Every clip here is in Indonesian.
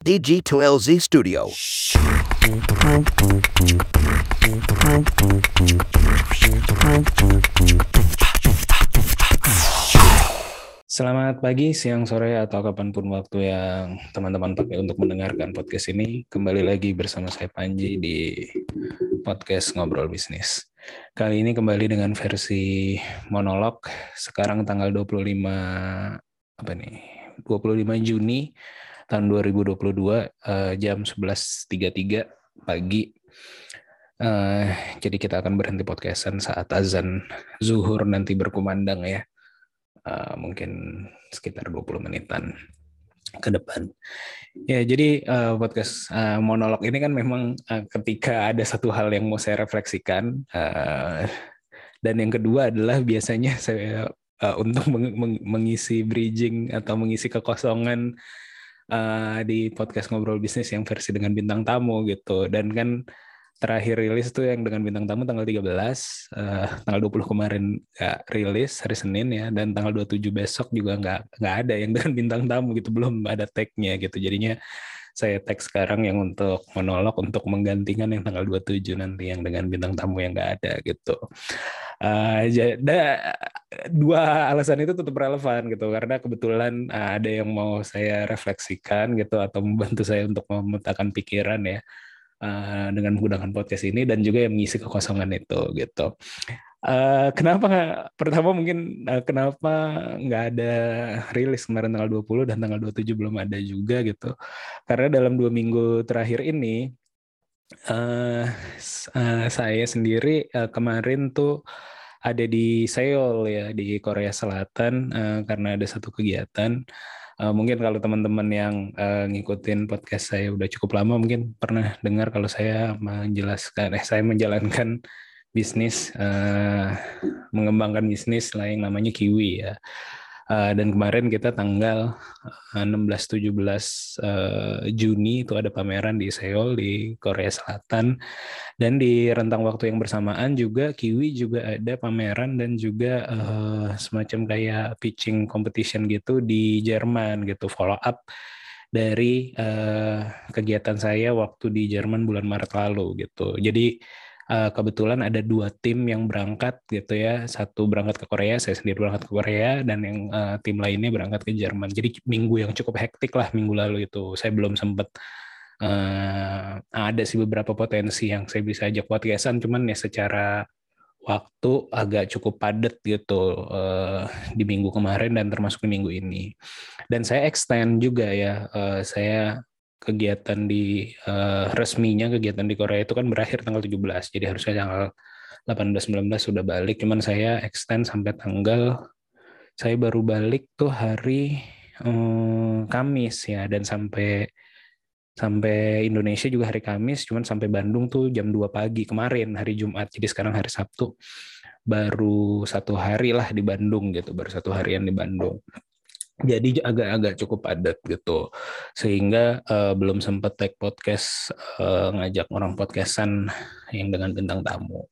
DG2LZ Studio. Selamat pagi, siang, sore, atau kapan pun waktu yang teman-teman pakai untuk mendengarkan podcast ini. Kembali lagi bersama saya Panji di podcast Ngobrol Bisnis. Kali ini kembali dengan versi monolog. Sekarang tanggal 25 apa nih? 25 Juni tahun 2022 uh, jam 11.33 pagi. Uh, jadi kita akan berhenti podcastan saat azan zuhur nanti berkumandang ya uh, mungkin sekitar 20 menitan ke depan. Ya, jadi podcast monolog ini kan memang ketika ada satu hal yang mau saya refleksikan dan yang kedua adalah biasanya saya uh, untuk meng mengisi bridging atau mengisi kekosongan uh, di podcast ngobrol bisnis yang versi dengan bintang tamu gitu dan kan terakhir rilis tuh yang dengan bintang tamu tanggal 13, uh, eh, tanggal 20 kemarin nggak rilis hari Senin ya, dan tanggal 27 besok juga nggak nggak ada yang dengan bintang tamu gitu, belum ada tagnya gitu. Jadinya saya tag sekarang yang untuk monolog untuk menggantikan yang tanggal 27 nanti yang dengan bintang tamu yang nggak ada gitu. Uh, dua alasan itu tetap relevan gitu karena kebetulan uh, ada yang mau saya refleksikan gitu atau membantu saya untuk memetakan pikiran ya uh, dengan menggunakan podcast ini dan juga yang mengisi kekosongan itu gitu. Uh, kenapa nggak pertama mungkin uh, kenapa nggak ada rilis kemarin tanggal 20 dan tanggal 27 belum ada juga gitu. Karena dalam dua minggu terakhir ini uh, uh, saya sendiri uh, kemarin tuh ada di Seoul ya di Korea Selatan uh, karena ada satu kegiatan. Uh, mungkin kalau teman-teman yang uh, ngikutin podcast saya udah cukup lama mungkin pernah dengar kalau saya menjelaskan eh saya menjalankan bisnis uh, mengembangkan bisnis lah yang namanya Kiwi ya. Uh, dan kemarin kita tanggal 16-17 uh, Juni itu ada pameran di Seoul di Korea Selatan dan di rentang waktu yang bersamaan juga Kiwi juga ada pameran dan juga uh, semacam kayak pitching competition gitu di Jerman gitu follow up dari uh, kegiatan saya waktu di Jerman bulan Maret lalu gitu jadi uh, kebetulan ada dua tim yang berangkat gitu ya. Satu berangkat ke Korea saya sendiri berangkat ke Korea dan yang uh, tim lainnya berangkat ke Jerman. Jadi minggu yang cukup hektik lah minggu lalu itu. Saya belum sempat uh, ada sih beberapa potensi yang saya bisa ajak podcastan. Cuman ya secara waktu agak cukup padat gitu uh, di minggu kemarin dan termasuk di minggu ini. Dan saya extend juga ya uh, saya kegiatan di uh, resminya kegiatan di Korea itu kan berakhir tanggal 17. Jadi harusnya tanggal 18 19 sudah balik, cuman saya extend sampai tanggal saya baru balik tuh hari um, Kamis ya dan sampai sampai Indonesia juga hari Kamis, cuman sampai Bandung tuh jam 2 pagi kemarin hari Jumat. Jadi sekarang hari Sabtu baru satu hari lah di Bandung gitu, baru satu harian di Bandung jadi agak-agak cukup padat gitu. Sehingga uh, belum sempat take podcast uh, ngajak orang podcastan yang dengan bintang tamu.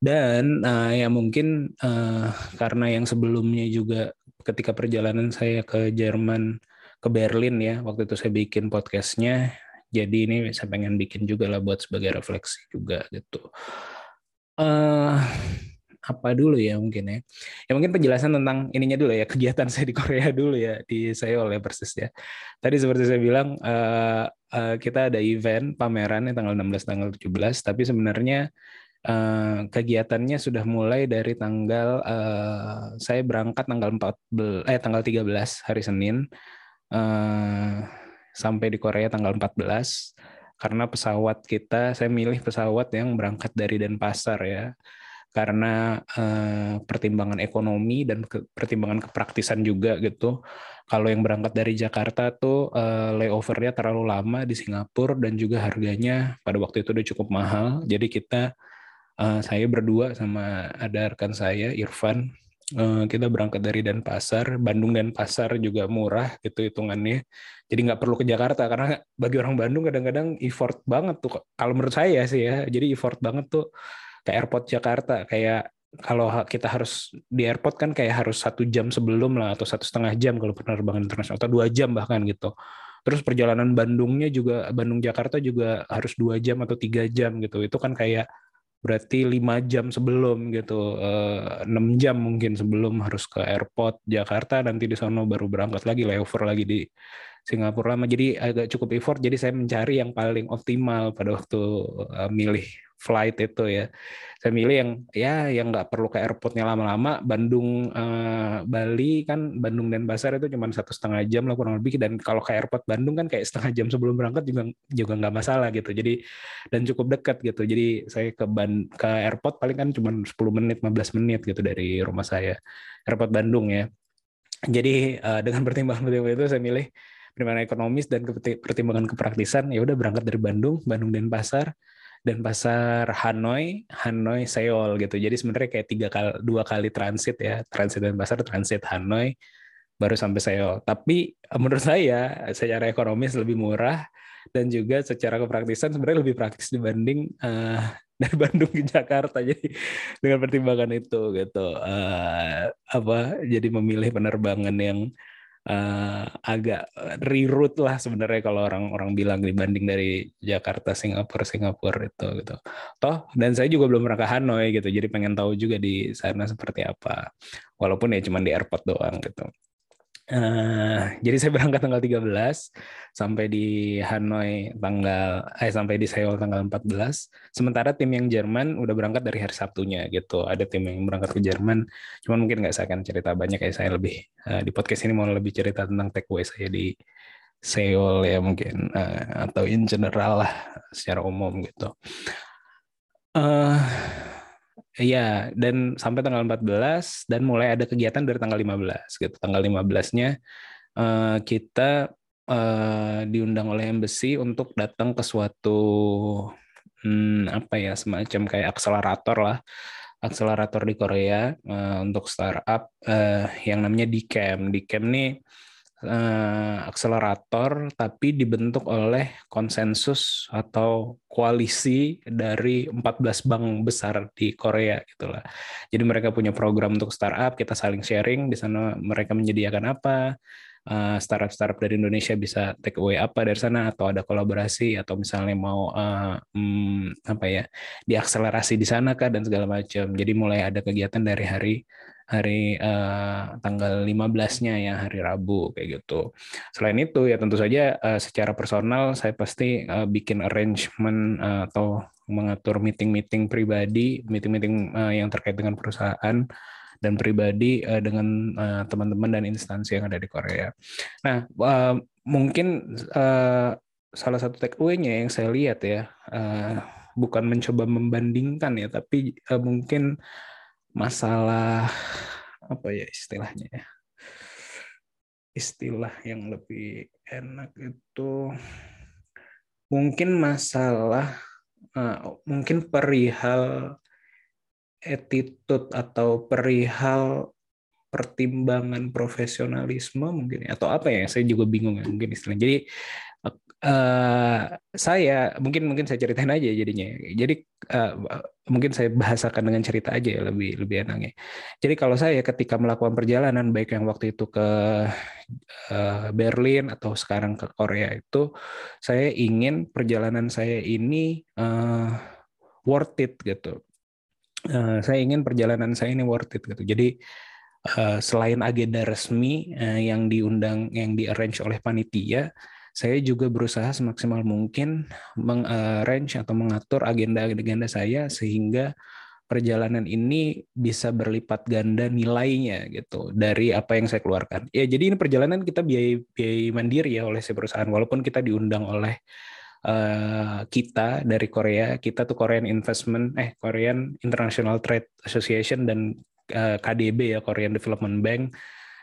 Dan uh, ya mungkin uh, karena yang sebelumnya juga ketika perjalanan saya ke Jerman ke Berlin ya waktu itu saya bikin podcastnya jadi ini saya pengen bikin juga lah buat sebagai refleksi juga gitu. Uh, apa dulu ya mungkin ya. Ya mungkin penjelasan tentang ininya dulu ya, kegiatan saya di Korea dulu ya, di Seoul ya persis ya. Tadi seperti saya bilang, uh, uh, kita ada event pameran yang tanggal 16 tanggal 17, tapi sebenarnya uh, kegiatannya sudah mulai dari tanggal saya berangkat tanggal 14 eh tanggal 13 hari Senin sampai di Korea tanggal 14 karena pesawat kita saya milih pesawat yang berangkat dari Denpasar ya karena uh, pertimbangan ekonomi dan ke, pertimbangan kepraktisan juga gitu. Kalau yang berangkat dari Jakarta tuh uh, layovernya terlalu lama di Singapura dan juga harganya pada waktu itu udah cukup mahal. Jadi kita uh, saya berdua sama ada rekan saya Irfan kita berangkat dari Denpasar, Bandung dan Pasar juga murah gitu hitungannya. Jadi nggak perlu ke Jakarta karena bagi orang Bandung kadang-kadang effort banget tuh. Kalau menurut saya sih ya, jadi effort banget tuh ke airport Jakarta. Kayak kalau kita harus di airport kan kayak harus satu jam sebelum lah atau satu setengah jam kalau penerbangan internasional atau dua jam bahkan gitu. Terus perjalanan Bandungnya juga Bandung Jakarta juga harus dua jam atau tiga jam gitu. Itu kan kayak berarti lima jam sebelum gitu eh, enam jam mungkin sebelum harus ke airport Jakarta nanti di sana baru berangkat lagi layover lagi di Singapura lama. Jadi agak cukup effort. Jadi saya mencari yang paling optimal pada waktu uh, milih flight itu ya. Saya milih yang ya yang nggak perlu ke airportnya lama-lama. Bandung uh, Bali kan Bandung dan Pasar itu cuma satu setengah jam lah kurang lebih. Dan kalau ke airport Bandung kan kayak setengah jam sebelum berangkat juga juga nggak masalah gitu. Jadi dan cukup dekat gitu. Jadi saya ke Ban ke airport paling kan cuma 10 menit 15 menit gitu dari rumah saya. Airport Bandung ya. Jadi uh, dengan pertimbangan-pertimbangan itu saya milih pertimbangan ekonomis dan pertimbangan kepraktisan ya udah berangkat dari Bandung Bandung dan Pasar dan pasar Hanoi, Hanoi, Seoul gitu. Jadi sebenarnya kayak tiga kali, dua kali transit ya, transit dan pasar, transit Hanoi, baru sampai Seoul. Tapi eh, menurut saya secara ekonomis lebih murah dan juga secara kepraktisan sebenarnya lebih praktis dibanding uh, dari Bandung ke Jakarta. Jadi dengan pertimbangan itu gitu, uh, apa? Jadi memilih penerbangan yang uh, agak reroute lah sebenarnya kalau orang-orang bilang dibanding dari Jakarta Singapura Singapura itu gitu. Toh dan saya juga belum pernah ke Hanoi gitu. Jadi pengen tahu juga di sana seperti apa. Walaupun ya cuma di airport doang gitu. Uh, jadi saya berangkat tanggal 13 sampai di Hanoi tanggal eh sampai di Seoul tanggal 14. Sementara tim yang Jerman udah berangkat dari hari Sabtunya gitu. Ada tim yang berangkat ke Jerman. Cuman mungkin nggak saya akan cerita banyak kayak saya lebih uh, di podcast ini mau lebih cerita tentang takeaway saya di Seoul ya mungkin uh, atau in general lah secara umum gitu. Uh, Iya, dan sampai tanggal 14 dan mulai ada kegiatan dari tanggal 15 gitu. Tanggal 15-nya uh, eh, kita uh, diundang oleh embassy untuk datang ke suatu hmm, apa ya semacam kayak akselerator lah. Akselerator di Korea uh, untuk startup yang namanya Dcam. Dcam nih akselerator tapi dibentuk oleh konsensus atau koalisi dari 14 bank besar di Korea gitulah. Jadi mereka punya program untuk startup, kita saling sharing di sana mereka menyediakan apa, uh, startup-startup dari Indonesia bisa take away apa dari sana atau ada kolaborasi atau misalnya mau uh, hmm, apa ya diakselerasi di sana kah dan segala macam. Jadi mulai ada kegiatan dari hari hari uh, tanggal 15-nya ya hari Rabu kayak gitu. Selain itu ya tentu saja uh, secara personal saya pasti uh, bikin arrangement uh, atau mengatur meeting-meeting pribadi, meeting-meeting uh, yang terkait dengan perusahaan dan pribadi uh, dengan teman-teman uh, dan instansi yang ada di Korea. Nah, uh, mungkin uh, salah satu takeaway-nya yang saya lihat ya uh, bukan mencoba membandingkan ya, tapi uh, mungkin masalah apa ya istilahnya ya? Istilah yang lebih enak itu mungkin masalah uh, mungkin perihal attitude atau perihal pertimbangan profesionalisme mungkin ya, atau apa ya? Saya juga bingung ya mungkin istilahnya. Jadi uh, saya mungkin mungkin saya ceritain aja jadinya. Jadi uh, mungkin saya bahasakan dengan cerita aja ya lebih lebih enaknya. Jadi kalau saya ketika melakukan perjalanan baik yang waktu itu ke uh, Berlin atau sekarang ke Korea itu saya ingin perjalanan saya ini uh, worth it gitu. Uh, saya ingin perjalanan saya ini worth it gitu. Jadi selain agenda resmi yang diundang yang di arrange oleh panitia saya juga berusaha semaksimal mungkin mengarrange atau mengatur agenda-agenda saya sehingga perjalanan ini bisa berlipat ganda nilainya gitu dari apa yang saya keluarkan. Ya jadi ini perjalanan kita biaya biaya mandiri ya oleh si perusahaan walaupun kita diundang oleh uh, kita dari Korea, kita tuh Korean Investment eh Korean International Trade Association dan uh, eh, KDB ya Korean Development Bank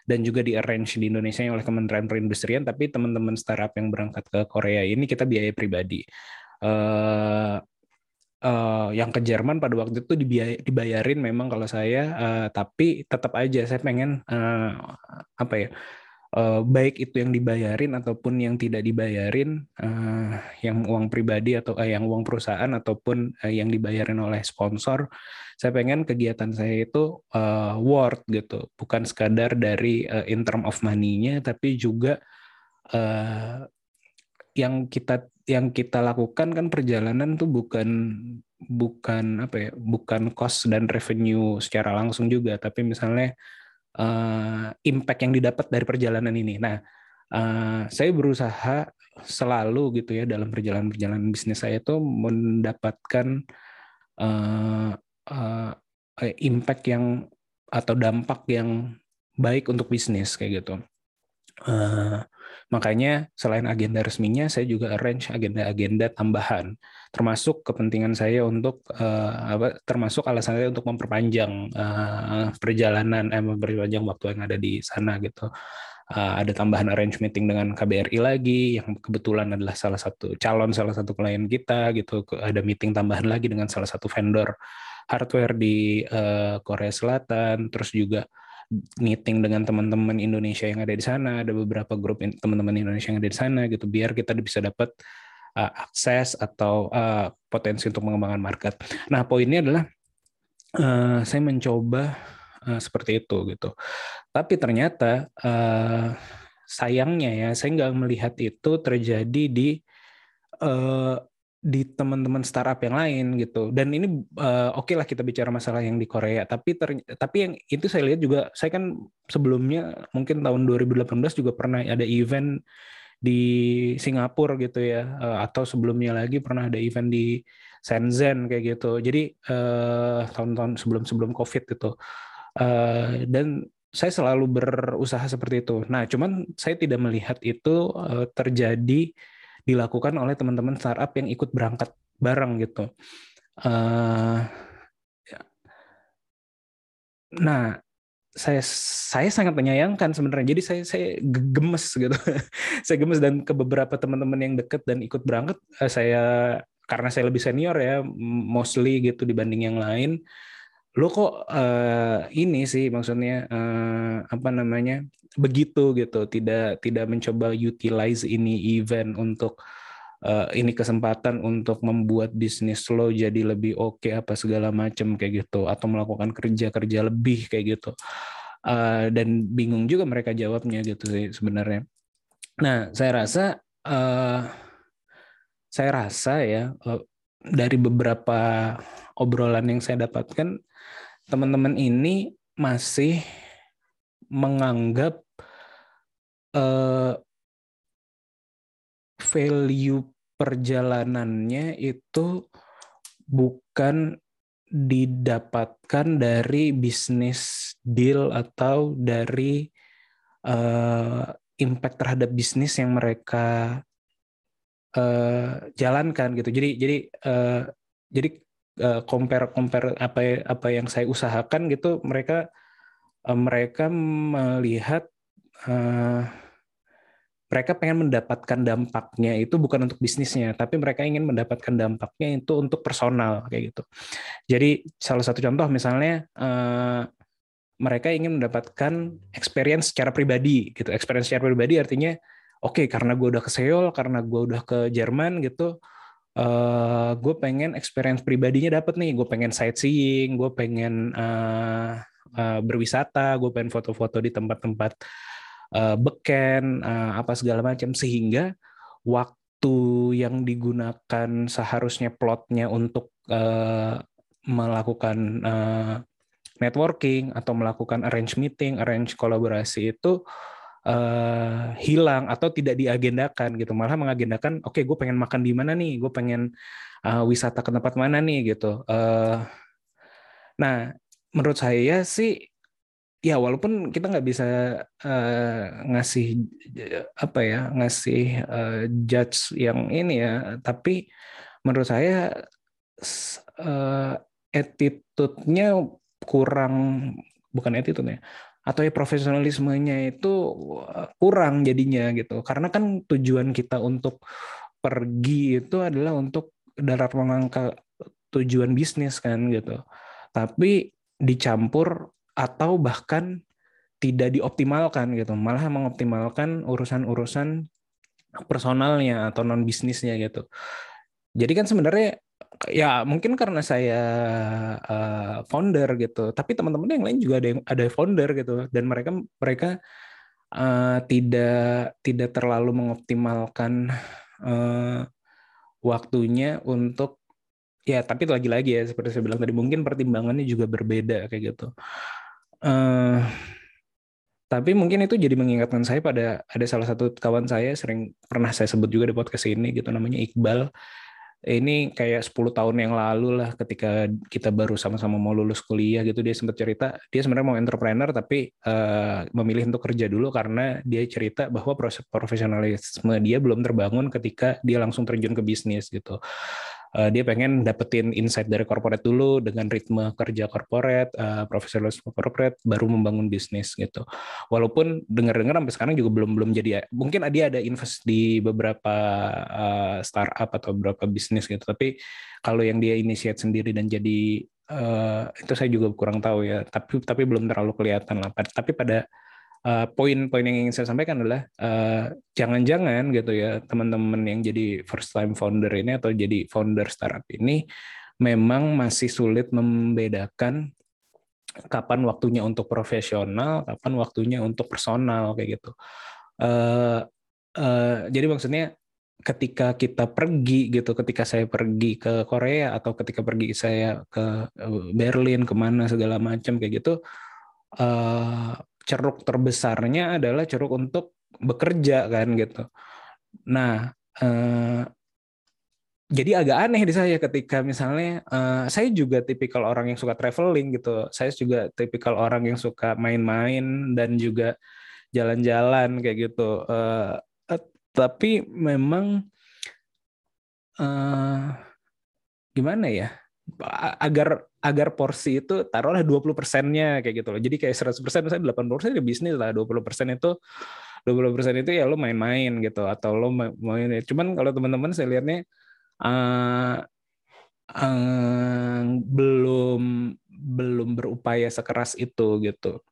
dan juga di arrange di Indonesia oleh Kementerian Perindustrian tapi teman-teman startup yang berangkat ke Korea ini kita biaya pribadi. Uh, uh, yang ke Jerman pada waktu itu dibayarin memang kalau saya uh, tapi tetap aja saya pengen uh, apa ya uh, baik itu yang dibayarin ataupun yang tidak dibayarin, uh, yang uang pribadi atau uh, yang uang perusahaan ataupun uh, yang dibayarin oleh sponsor, saya pengen kegiatan saya itu uh, worth gitu, bukan sekadar dari uh, in term of money-nya, tapi juga uh, yang kita yang kita lakukan kan perjalanan tuh bukan bukan apa ya bukan cost dan revenue secara langsung juga. Tapi misalnya uh, impact yang didapat dari perjalanan ini nah uh, saya berusaha selalu gitu ya dalam perjalanan-perjalanan bisnis saya itu mendapatkan uh, uh, impact yang atau dampak yang baik untuk bisnis kayak gitu. Uh, makanya selain agenda resminya, saya juga arrange agenda-agenda tambahan, termasuk kepentingan saya untuk uh, apa, termasuk alasan saya untuk memperpanjang uh, perjalanan, eh, memperpanjang waktu yang ada di sana gitu. Uh, ada tambahan arrange meeting dengan KBRI lagi, yang kebetulan adalah salah satu calon salah satu klien kita gitu. Ada meeting tambahan lagi dengan salah satu vendor hardware di uh, Korea Selatan, terus juga meeting dengan teman-teman Indonesia yang ada di sana, ada beberapa grup teman-teman Indonesia yang ada di sana gitu, biar kita bisa dapat uh, akses atau uh, potensi untuk mengembangkan market. Nah, poinnya adalah uh, saya mencoba uh, seperti itu gitu. Tapi ternyata uh, sayangnya ya, saya nggak melihat itu terjadi di uh, di teman-teman startup yang lain gitu. Dan ini uh, oke okay lah kita bicara masalah yang di Korea, tapi ter, tapi yang itu saya lihat juga saya kan sebelumnya mungkin tahun 2018 juga pernah ada event di Singapura gitu ya uh, atau sebelumnya lagi pernah ada event di Shenzhen kayak gitu. Jadi uh, tahun-tahun sebelum-sebelum Covid gitu. Uh, dan saya selalu berusaha seperti itu. Nah, cuman saya tidak melihat itu uh, terjadi dilakukan oleh teman-teman startup yang ikut berangkat bareng gitu. Uh, nah, saya saya sangat menyayangkan sebenarnya. Jadi saya saya gemes gitu. saya gemes dan ke beberapa teman-teman yang deket dan ikut berangkat uh, saya karena saya lebih senior ya mostly gitu dibanding yang lain lo kok uh, ini sih maksudnya uh, apa namanya begitu gitu tidak tidak mencoba utilize ini event untuk uh, ini kesempatan untuk membuat bisnis lo jadi lebih oke okay, apa segala macam kayak gitu atau melakukan kerja kerja lebih kayak gitu. Uh, dan bingung juga mereka jawabnya gitu sih sebenarnya. Nah saya rasa uh, saya rasa ya uh, dari beberapa obrolan yang saya dapatkan teman-teman ini masih menganggap uh, value perjalanannya itu bukan didapatkan dari bisnis deal atau dari uh, impact terhadap bisnis yang mereka uh, jalankan gitu. Jadi jadi uh, jadi uh, compare compare apa apa yang saya usahakan gitu mereka uh, mereka melihat uh, mereka pengen mendapatkan dampaknya itu bukan untuk bisnisnya, tapi mereka ingin mendapatkan dampaknya itu untuk personal kayak gitu. Jadi salah satu contoh misalnya uh, mereka ingin mendapatkan experience secara pribadi gitu. Experience secara pribadi artinya oke okay, karena gue udah ke Seoul, karena gue udah ke Jerman gitu, uh, eh, gue pengen experience pribadinya dapat nih. Gue pengen sightseeing gue pengen uh, uh, berwisata gue pengen foto-foto di tempat-tempat uh, beken uh, apa segala macam sehingga waktu yang digunakan seharusnya plotnya untuk uh, melakukan uh, networking atau melakukan arrange meeting arrange kolaborasi itu uh, hilang atau tidak diagendakan gitu. Malah mengagendakan oke okay, gue pengen makan di mana nih? Gue pengen uh, wisata ke tempat mana nih? Gitu. Uh, nah menurut saya sih ya walaupun kita nggak bisa uh, ngasih apa ya ngasih uh, judge yang ini ya tapi menurut saya uh, attitude-nya kurang bukan attitude-nya atau ya profesionalismenya itu uh, kurang jadinya gitu. Karena kan tujuan kita untuk pergi itu adalah untuk darat mengangkat tujuan bisnis kan gitu. Tapi dicampur atau bahkan tidak dioptimalkan gitu. Malah mengoptimalkan urusan-urusan personalnya atau non bisnisnya gitu. Jadi kan sebenarnya ya mungkin karena saya uh, founder gitu. Tapi teman-teman yang lain juga ada yang ada founder gitu. Dan mereka mereka uh, tidak tidak terlalu mengoptimalkan uh, waktunya untuk ya tapi lagi-lagi ya seperti saya bilang tadi mungkin pertimbangannya juga berbeda kayak gitu. Uh, tapi mungkin itu jadi mengingatkan saya pada ada salah satu kawan saya sering pernah saya sebut juga di podcast ini gitu namanya Iqbal ini kayak 10 tahun yang lalu lah ketika kita baru sama-sama mau lulus kuliah gitu dia sempat cerita dia sebenarnya mau entrepreneur tapi uh, memilih untuk kerja dulu karena dia cerita bahwa proses profesionalisme dia belum terbangun ketika dia langsung terjun ke bisnis gitu uh, dia pengen dapetin insight dari corporate dulu dengan ritme kerja corporate, uh, profesionalisme corporate, baru membangun bisnis gitu. Walaupun dengar-dengar sampai sekarang juga belum belum jadi mungkin dia ada invest di beberapa uh, startup atau beberapa bisnis gitu. Tapi kalau yang dia initiate sendiri dan jadi uh, itu saya juga kurang tahu ya. Tapi tapi belum terlalu kelihatan lah. Tapi pada poin-poin uh, yang ingin saya sampaikan adalah uh, jangan-jangan gitu ya teman-teman yang jadi first time founder ini atau jadi founder startup ini memang masih sulit membedakan kapan waktunya untuk profesional, kapan waktunya untuk personal kayak gitu. Uh, uh, jadi maksudnya ketika kita pergi gitu, ketika saya pergi ke Korea atau ketika pergi saya ke Berlin ke mana segala macam kayak gitu, uh, ceruk terbesarnya adalah ceruk untuk bekerja kan gitu. Nah, eh, jadi agak aneh di saya ketika misalnya eh, saya juga tipikal orang yang suka traveling gitu. Saya juga tipikal orang yang suka main-main dan juga jalan-jalan kayak gitu. Eh, eh, tapi memang eh, gimana ya? Agar agar porsi itu taruhlah 20 persennya kayak gitu loh. Jadi kayak 100 persen misalnya 80 persen ya bisnis lah, 20 persen itu 20 persen itu ya lo main-main gitu atau lo main. Cuman kalau teman-teman saya lihatnya uh, uh, belum belum berupaya sekeras itu gitu.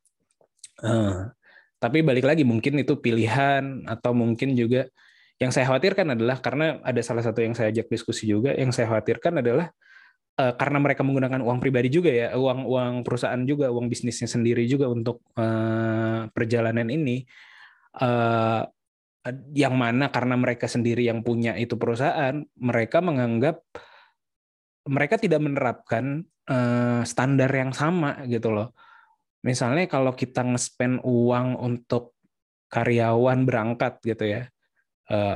Uh, tapi balik lagi mungkin itu pilihan atau mungkin juga yang saya khawatirkan adalah karena ada salah satu yang saya ajak diskusi juga yang saya khawatirkan adalah uh, karena mereka menggunakan uang pribadi juga ya, uang uang perusahaan juga, uang bisnisnya sendiri juga untuk uh, perjalanan ini, uh, yang mana karena mereka sendiri yang punya itu perusahaan, mereka menganggap mereka tidak menerapkan uh, standar yang sama gitu loh. Misalnya kalau kita nge-spend uang untuk karyawan berangkat gitu ya,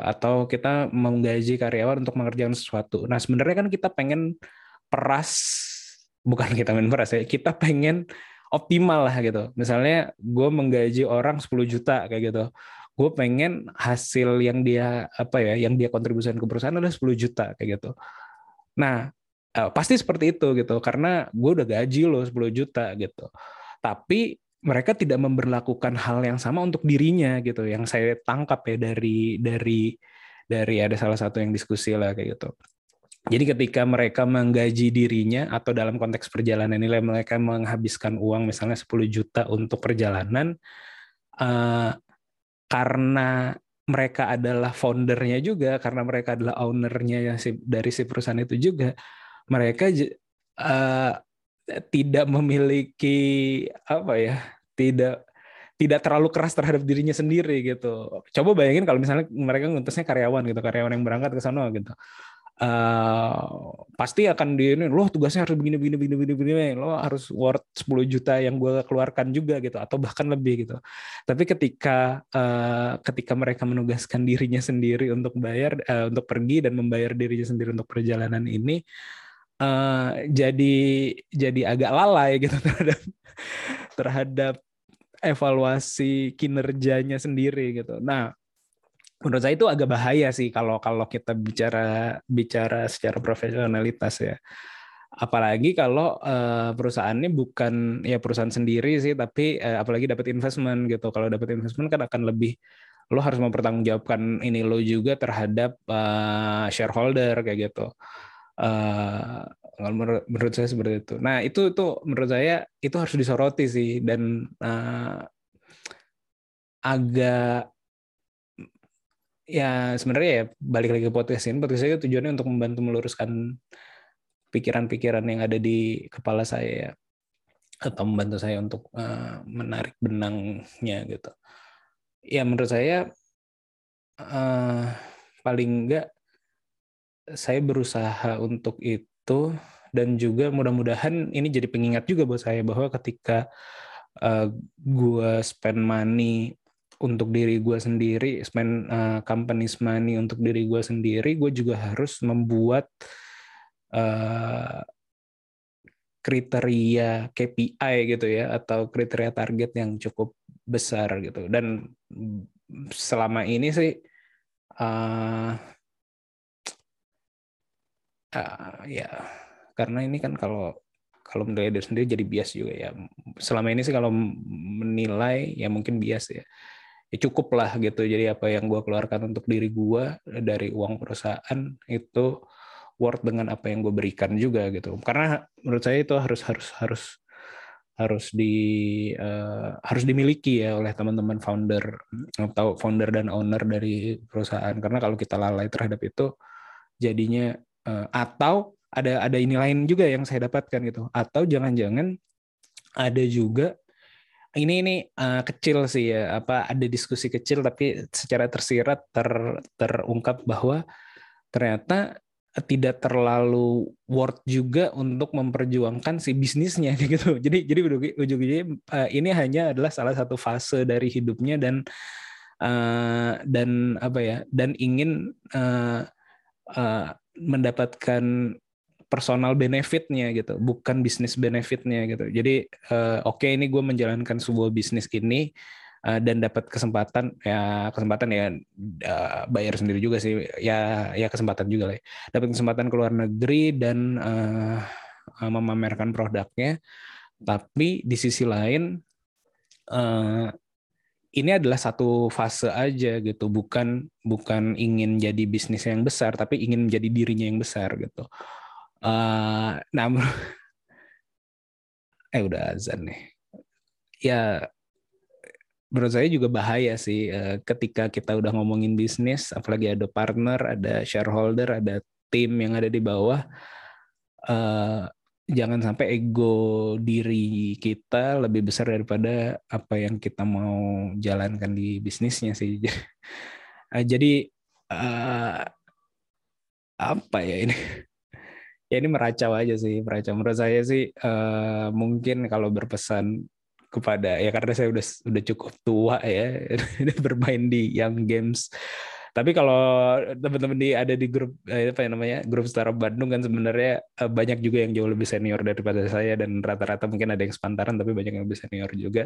atau kita menggaji karyawan untuk mengerjakan sesuatu. Nah sebenarnya kan kita pengen peras bukan kita main peras ya kita pengen optimal lah gitu. Misalnya gue menggaji orang 10 juta kayak gitu. Gue pengen hasil yang dia apa ya yang dia kontribusikan ke perusahaan adalah 10 juta kayak gitu. Nah eh, pasti seperti itu gitu karena gue udah gaji lo 10 juta gitu. Tapi mereka tidak memperlakukan hal yang sama untuk dirinya gitu yang saya tangkap ya dari dari dari ada salah satu yang diskusi lah kayak gitu jadi ketika mereka menggaji dirinya atau dalam konteks perjalanan nilai mereka menghabiskan uang misalnya 10 juta untuk perjalanan uh, karena mereka adalah foundernya juga karena mereka adalah ownernya dari si perusahaan itu juga mereka uh, tidak memiliki apa ya tidak tidak terlalu keras terhadap dirinya sendiri gitu. Coba bayangin kalau misalnya mereka ngutusnya karyawan gitu, karyawan yang berangkat ke sana gitu uh, pasti akan di ini lo tugasnya harus begini begini begini begini begini lo harus worth 10 juta yang gue keluarkan juga gitu atau bahkan lebih gitu. Tapi ketika uh, ketika mereka menugaskan dirinya sendiri untuk bayar uh, untuk pergi dan membayar dirinya sendiri untuk perjalanan ini uh, jadi jadi agak lalai gitu terhadap terhadap evaluasi kinerjanya sendiri gitu. Nah menurut saya itu agak bahaya sih kalau kalau kita bicara bicara secara profesionalitas ya. Apalagi kalau uh, perusahaannya bukan ya perusahaan sendiri sih tapi uh, apalagi dapat investment gitu. Kalau dapat investment kan akan lebih lo harus mempertanggungjawabkan ini lo juga terhadap uh, shareholder kayak gitu. Uh, menurut, menurut saya seperti itu. Nah itu itu menurut saya itu harus disoroti sih dan uh, agak ya sebenarnya ya balik lagi ke podcast ini podcast saya tujuannya untuk membantu meluruskan pikiran-pikiran yang ada di kepala saya ya. Atau membantu saya untuk uh, menarik benangnya gitu. Ya menurut saya uh, paling enggak saya berusaha untuk itu dan juga mudah-mudahan ini jadi pengingat juga buat saya bahwa ketika uh, gue spend money untuk diri gue sendiri, spend uh, company's money untuk diri gue sendiri, gue juga harus membuat uh, kriteria KPI gitu ya atau kriteria target yang cukup besar gitu. Dan selama ini sih uh, uh, ya karena ini kan kalau kalau menilai diri sendiri jadi bias juga ya. Selama ini sih kalau menilai ya mungkin bias ya ya cukup lah gitu. Jadi apa yang gue keluarkan untuk diri gue dari uang perusahaan itu worth dengan apa yang gue berikan juga gitu. Karena menurut saya itu harus harus harus harus di uh, harus dimiliki ya oleh teman-teman founder atau founder dan owner dari perusahaan. Karena kalau kita lalai terhadap itu jadinya uh, atau ada ada ini lain juga yang saya dapatkan gitu. Atau jangan-jangan ada juga ini ini uh, kecil sih ya apa ada diskusi kecil tapi secara tersirat ter, terungkap bahwa ternyata tidak terlalu worth juga untuk memperjuangkan si bisnisnya gitu. Jadi jadi ujung-ujungnya uh, ini hanya adalah salah satu fase dari hidupnya dan uh, dan apa ya dan ingin uh, uh, mendapatkan personal benefitnya gitu, bukan bisnis benefitnya gitu. Jadi uh, oke okay, ini gue menjalankan sebuah bisnis ini uh, dan dapat kesempatan ya kesempatan ya uh, bayar sendiri juga sih ya ya kesempatan juga lah. Ya. Dapat kesempatan ke luar negeri dan memamerkan produknya. Tapi di sisi lain ini adalah satu fase aja gitu, bukan bukan ingin jadi bisnis yang besar, tapi ingin menjadi dirinya yang besar gitu. Uh, namun eh udah azan nih. Ya menurut saya juga bahaya sih uh, ketika kita udah ngomongin bisnis, apalagi ada partner, ada shareholder, ada tim yang ada di bawah. Uh, jangan sampai ego diri kita lebih besar daripada apa yang kita mau jalankan di bisnisnya sih. jadi uh, apa ya ini? Ya ini meracau aja sih meracau. Menurut saya sih uh, mungkin kalau berpesan kepada ya karena saya udah udah cukup tua ya bermain di Young Games tapi kalau teman-teman di ada di grup eh, apa yang namanya grup Startup Bandung kan sebenarnya uh, banyak juga yang jauh lebih senior daripada saya dan rata-rata mungkin ada yang sepantaran tapi banyak yang lebih senior juga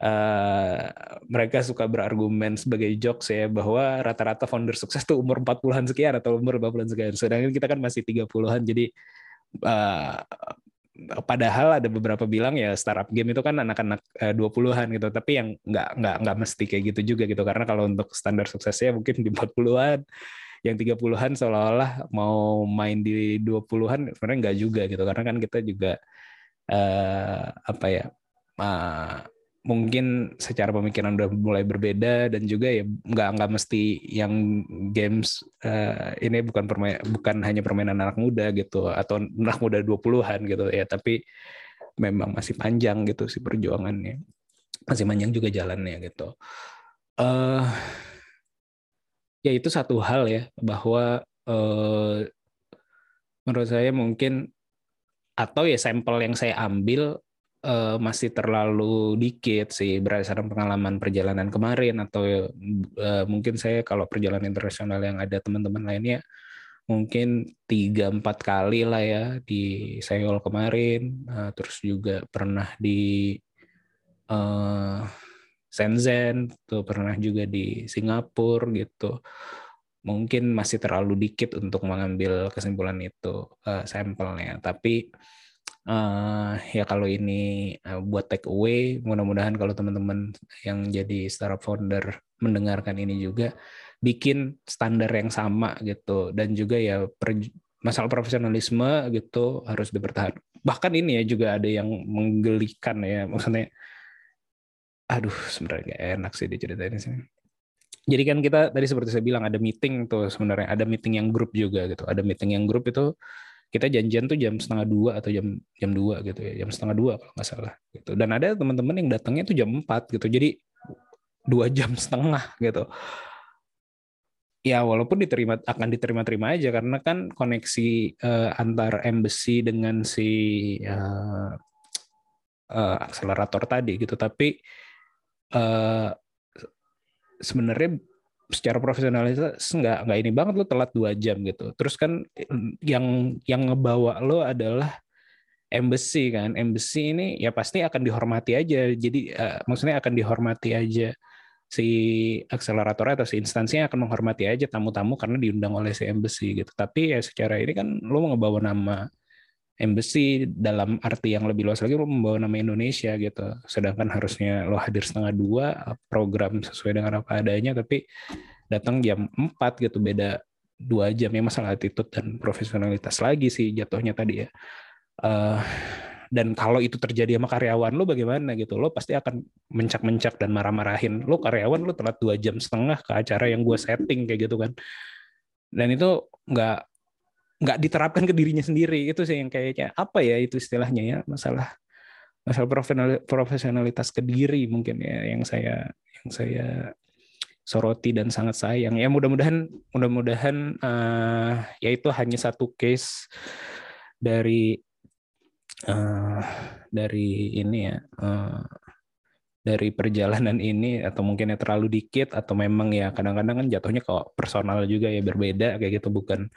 uh, mereka suka berargumen sebagai jokes ya bahwa rata-rata founder sukses tuh umur 40-an sekian atau umur 50-an sekian. Sedangkan kita kan masih 30-an jadi uh, padahal ada beberapa bilang ya startup game itu kan anak-anak uh, 20-an gitu. Tapi yang nggak nggak nggak mesti kayak gitu juga gitu. Karena kalau untuk standar suksesnya mungkin di 40-an yang 30-an seolah-olah mau main di 20-an sebenarnya nggak juga gitu. Karena kan kita juga uh, apa ya uh, mungkin secara pemikiran udah mulai berbeda dan juga ya nggak nggak mesti yang games uh, ini bukan permain bukan hanya permainan anak muda gitu atau anak muda 20-an gitu ya tapi memang masih panjang gitu si perjuangannya. Masih panjang juga jalannya gitu. Uh, ya itu satu hal ya bahwa uh, menurut saya mungkin atau ya sampel yang saya ambil uh, masih terlalu dikit sih berdasarkan pengalaman perjalanan kemarin atau uh, mungkin saya kalau perjalanan internasional yang ada teman-teman lainnya mungkin tiga empat kali lah ya di Seoul kemarin uh, terus juga pernah di uh, Shenzhen tuh pernah juga di Singapura gitu. Mungkin masih terlalu dikit untuk mengambil kesimpulan itu uh, sampelnya. Tapi ya kalau ini uh, buat take away mudah-mudahan kalau teman-teman yang jadi startup founder mendengarkan ini juga bikin standar yang sama gitu. Dan juga ya per, masalah profesionalisme gitu harus dipertahankan. Bahkan ini ya juga ada yang menggelikan ya maksudnya aduh sebenarnya gak enak sih diceritain sini. Jadi kan kita tadi seperti saya bilang ada meeting tuh sebenarnya ada meeting yang grup juga gitu. Ada meeting yang grup itu kita janjian tuh jam setengah dua atau jam jam dua gitu ya jam setengah dua kalau nggak salah gitu. Dan ada teman-teman yang datangnya tuh jam empat gitu jadi dua jam setengah gitu. Ya walaupun diterima akan diterima-terima aja karena kan koneksi uh, antar embassy dengan si uh, uh, akselerator tadi gitu. Tapi uh, sebenarnya secara profesionalitas nggak nggak ini banget lo telat dua jam gitu. Terus kan yang yang ngebawa lo adalah embassy kan. Embassy ini ya pasti akan dihormati aja. Jadi uh, maksudnya akan dihormati aja si akselerator atau si instansinya akan menghormati aja tamu-tamu karena diundang oleh si embassy gitu. Tapi ya secara ini kan lo ngebawa nama embassy dalam arti yang lebih luas lagi lo membawa nama Indonesia gitu. Sedangkan harusnya lo hadir setengah dua program sesuai dengan apa adanya tapi datang jam 4 gitu beda dua jam ya masalah attitude dan profesionalitas lagi sih jatuhnya tadi ya. Uh, dan kalau itu terjadi sama karyawan lo bagaimana gitu? Lo pasti akan mencak-mencak dan marah-marahin. Lo karyawan lo telat dua jam setengah ke acara yang gue setting kayak gitu kan. Dan itu nggak nggak diterapkan ke dirinya sendiri. Itu sih yang kayaknya apa ya itu istilahnya ya masalah masalah profesionalitas ke diri mungkin ya yang saya yang saya soroti dan sangat sayang. Ya mudah-mudahan mudah-mudahan uh, ya itu hanya satu case dari uh, dari ini ya uh, dari perjalanan ini atau mungkin ya terlalu dikit atau memang ya kadang-kadang kan jatuhnya kok personal juga ya berbeda kayak gitu bukan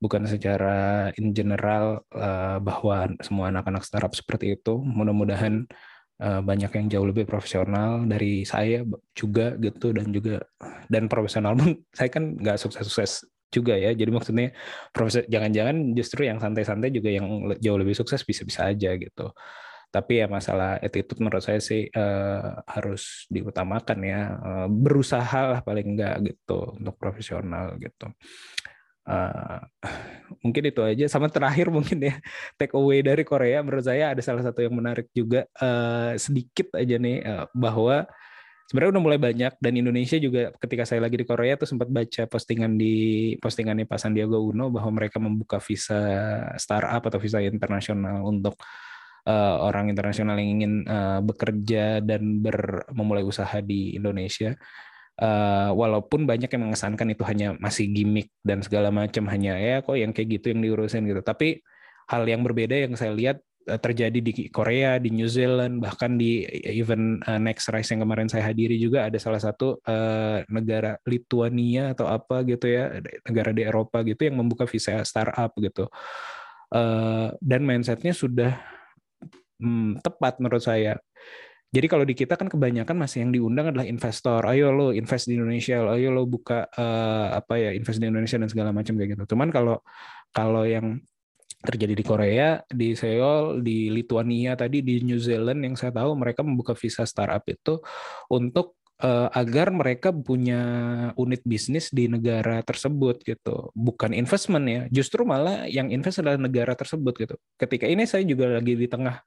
bukan secara in general uh, bahwa semua anak-anak startup seperti itu mudah-mudahan uh, banyak yang jauh lebih profesional dari saya juga gitu dan juga dan profesional pun saya kan nggak sukses-sukses juga ya. Jadi maksudnya profesor jangan-jangan justru yang santai-santai juga yang jauh lebih sukses bisa-bisa aja gitu. Tapi ya masalah attitude menurut saya sih uh, harus diutamakan ya. Berusaha lah paling enggak gitu untuk profesional gitu. Uh, mungkin itu aja sama terakhir mungkin ya take away dari Korea menurut saya ada salah satu yang menarik juga uh, sedikit aja nih uh, bahwa sebenarnya udah mulai banyak dan Indonesia juga ketika saya lagi di Korea tuh sempat baca postingan di postingannya Pak Sandiaga Uno bahwa mereka membuka visa startup atau visa internasional untuk uh, orang internasional yang ingin uh, bekerja dan ber, memulai usaha di Indonesia. Uh, walaupun banyak yang mengesankan itu hanya masih gimmick dan segala macam hanya ya kok yang kayak gitu yang diurusin gitu. Tapi hal yang berbeda yang saya lihat Eh, terjadi di Korea, di New Zealand, bahkan di event uh, Next Rise yang kemarin saya hadiri juga ada salah satu negara Lithuania atau apa gitu ya, negara di Eropa gitu yang membuka visa startup gitu. Dan mindsetnya sudah hmm, tepat menurut saya. Jadi kalau di kita kan kebanyakan masih yang diundang adalah investor. Ayo lo invest di Indonesia, ayo lo buka uh, apa ya invest di Indonesia dan segala macam kayak gitu. Cuman kalau kalau yang terjadi di Korea, di Seoul, di Lithuania tadi, di New Zealand yang saya tahu mereka membuka visa startup itu untuk uh, agar mereka punya unit bisnis di negara tersebut gitu. Bukan investment ya, justru malah yang invest adalah negara tersebut gitu. Ketika ini saya juga lagi di tengah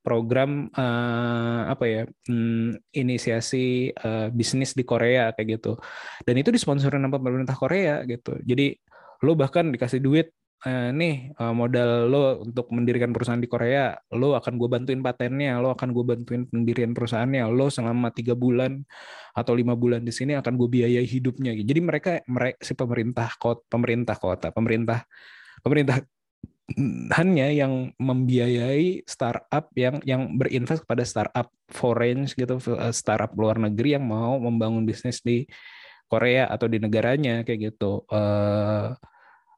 program uh, apa ya, hmm, inisiasi uh, bisnis di Korea kayak gitu. Dan itu disponsorin sama pemerintah Korea gitu. Jadi lo bahkan dikasih duit eh, nih eh, modal lo untuk mendirikan perusahaan di Korea, lo akan gue bantuin patennya, lo akan gue bantuin pendirian perusahaannya, lo selama tiga bulan atau lima bulan di sini akan gue biayai hidupnya. Jadi mereka mereka si pemerintah kota, pemerintah kota, pemerintah pemerintah hanya yang membiayai startup yang yang berinvest kepada startup foreign gitu eh, startup luar negeri yang mau membangun bisnis di Korea atau di negaranya kayak gitu. Uh,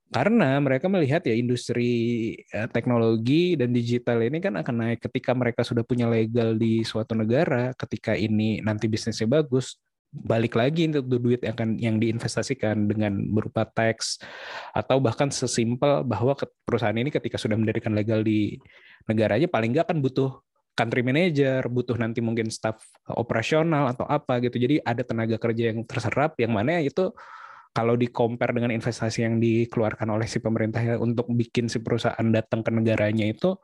karena mereka melihat ya industri eh, teknologi dan digital ini kan akan naik ketika mereka sudah punya legal di suatu negara ketika ini nanti bisnisnya bagus balik lagi untuk duit yang akan yang diinvestasikan dengan berupa tax atau bahkan sesimpel bahwa perusahaan ini ketika sudah mendirikan legal di negaranya paling nggak akan butuh country manager, butuh nanti mungkin staff operasional atau apa gitu. Jadi ada tenaga kerja yang terserap yang mana itu kalau di compare dengan investasi yang dikeluarkan oleh si pemerintah ya untuk bikin si perusahaan datang ke negaranya itu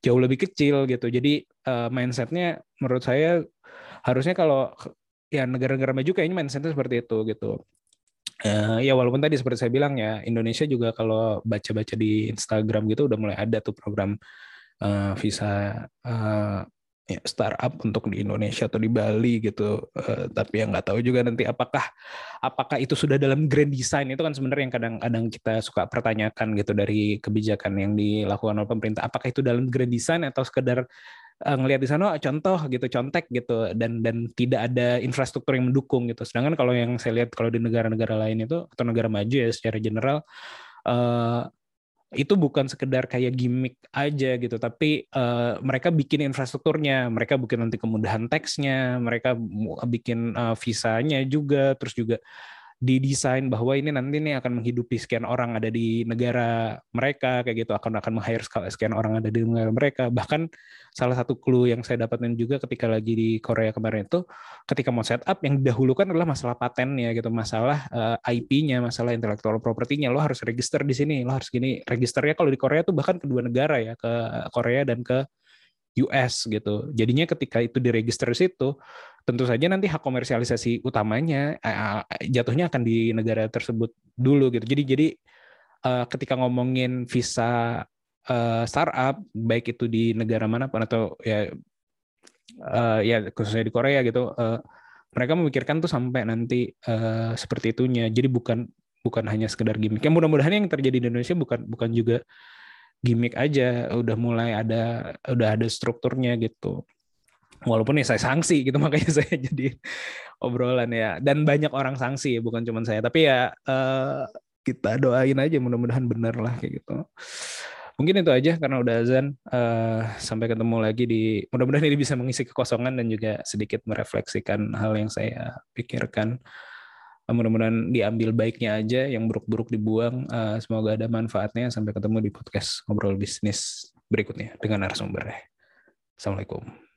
jauh lebih kecil gitu. Jadi uh, mindsetnya menurut saya harusnya kalau ya negara-negara maju kayaknya mindsetnya seperti itu gitu. Uh, ya walaupun tadi seperti saya bilang ya Indonesia juga kalau baca-baca di Instagram gitu udah mulai ada tuh program uh, visa uh, ya, startup untuk di Indonesia atau di Bali gitu. Uh, tapi yang nggak tahu juga nanti apakah apakah itu sudah dalam grand design itu kan sebenarnya yang kadang-kadang kita suka pertanyakan gitu dari kebijakan yang dilakukan oleh pemerintah. Apakah itu dalam grand design atau sekedar uh, ngelihat di sana oh, contoh gitu contek gitu dan dan tidak ada infrastruktur yang mendukung gitu. Sedangkan kalau yang saya lihat kalau di negara-negara lain itu atau negara maju ya secara general uh, itu bukan sekedar kayak gimmick aja gitu, tapi uh, mereka bikin infrastrukturnya, mereka bikin nanti kemudahan teksnya, mereka bikin uh, visanya juga, terus juga didesain bahwa ini nanti nih akan menghidupi sekian orang ada di negara mereka kayak gitu. Akan akan meng-hire sekian orang ada di negara mereka. Bahkan salah satu clue yang saya dapatkan juga ketika lagi di Korea kemarin itu ketika mau setup yang didahulukan adalah masalah patennya gitu. Masalah eh, IP-nya masalah intellectual property-nya. Lo harus register di sini lo harus gini. Registernya kalau di Korea tuh bahkan kedua negara ya ke Korea dan ke US gitu. Jadinya ketika itu diregister situ, tentu saja nanti hak komersialisasi utamanya uh, jatuhnya akan di negara tersebut dulu gitu. Jadi jadi uh, ketika ngomongin visa startup baik itu di negara mana pun atau ya ya khususnya di Korea gitu, uh, mereka memikirkan tuh sampai nanti uh, seperti itunya. Jadi bukan bukan hanya sekedar gimmick. Yang mudah-mudahan yang terjadi di Indonesia bukan bukan juga gimmick aja udah mulai ada udah ada strukturnya gitu walaupun ya saya sanksi gitu makanya saya jadi obrolan ya. Dan banyak orang sanksi bukan cuma saya. Tapi ya uh, kita doain aja mudah-mudahan benar lah kayak gitu. Mungkin itu aja karena udah azan. Uh, sampai ketemu lagi di mudah-mudahan ini bisa mengisi kekosongan dan juga sedikit merefleksikan hal yang saya pikirkan. Mudah-mudahan diambil baiknya aja yang buruk-buruk dibuang. Uh, semoga ada manfaatnya. Sampai ketemu di podcast ngobrol bisnis berikutnya dengan narasumber assalamualaikum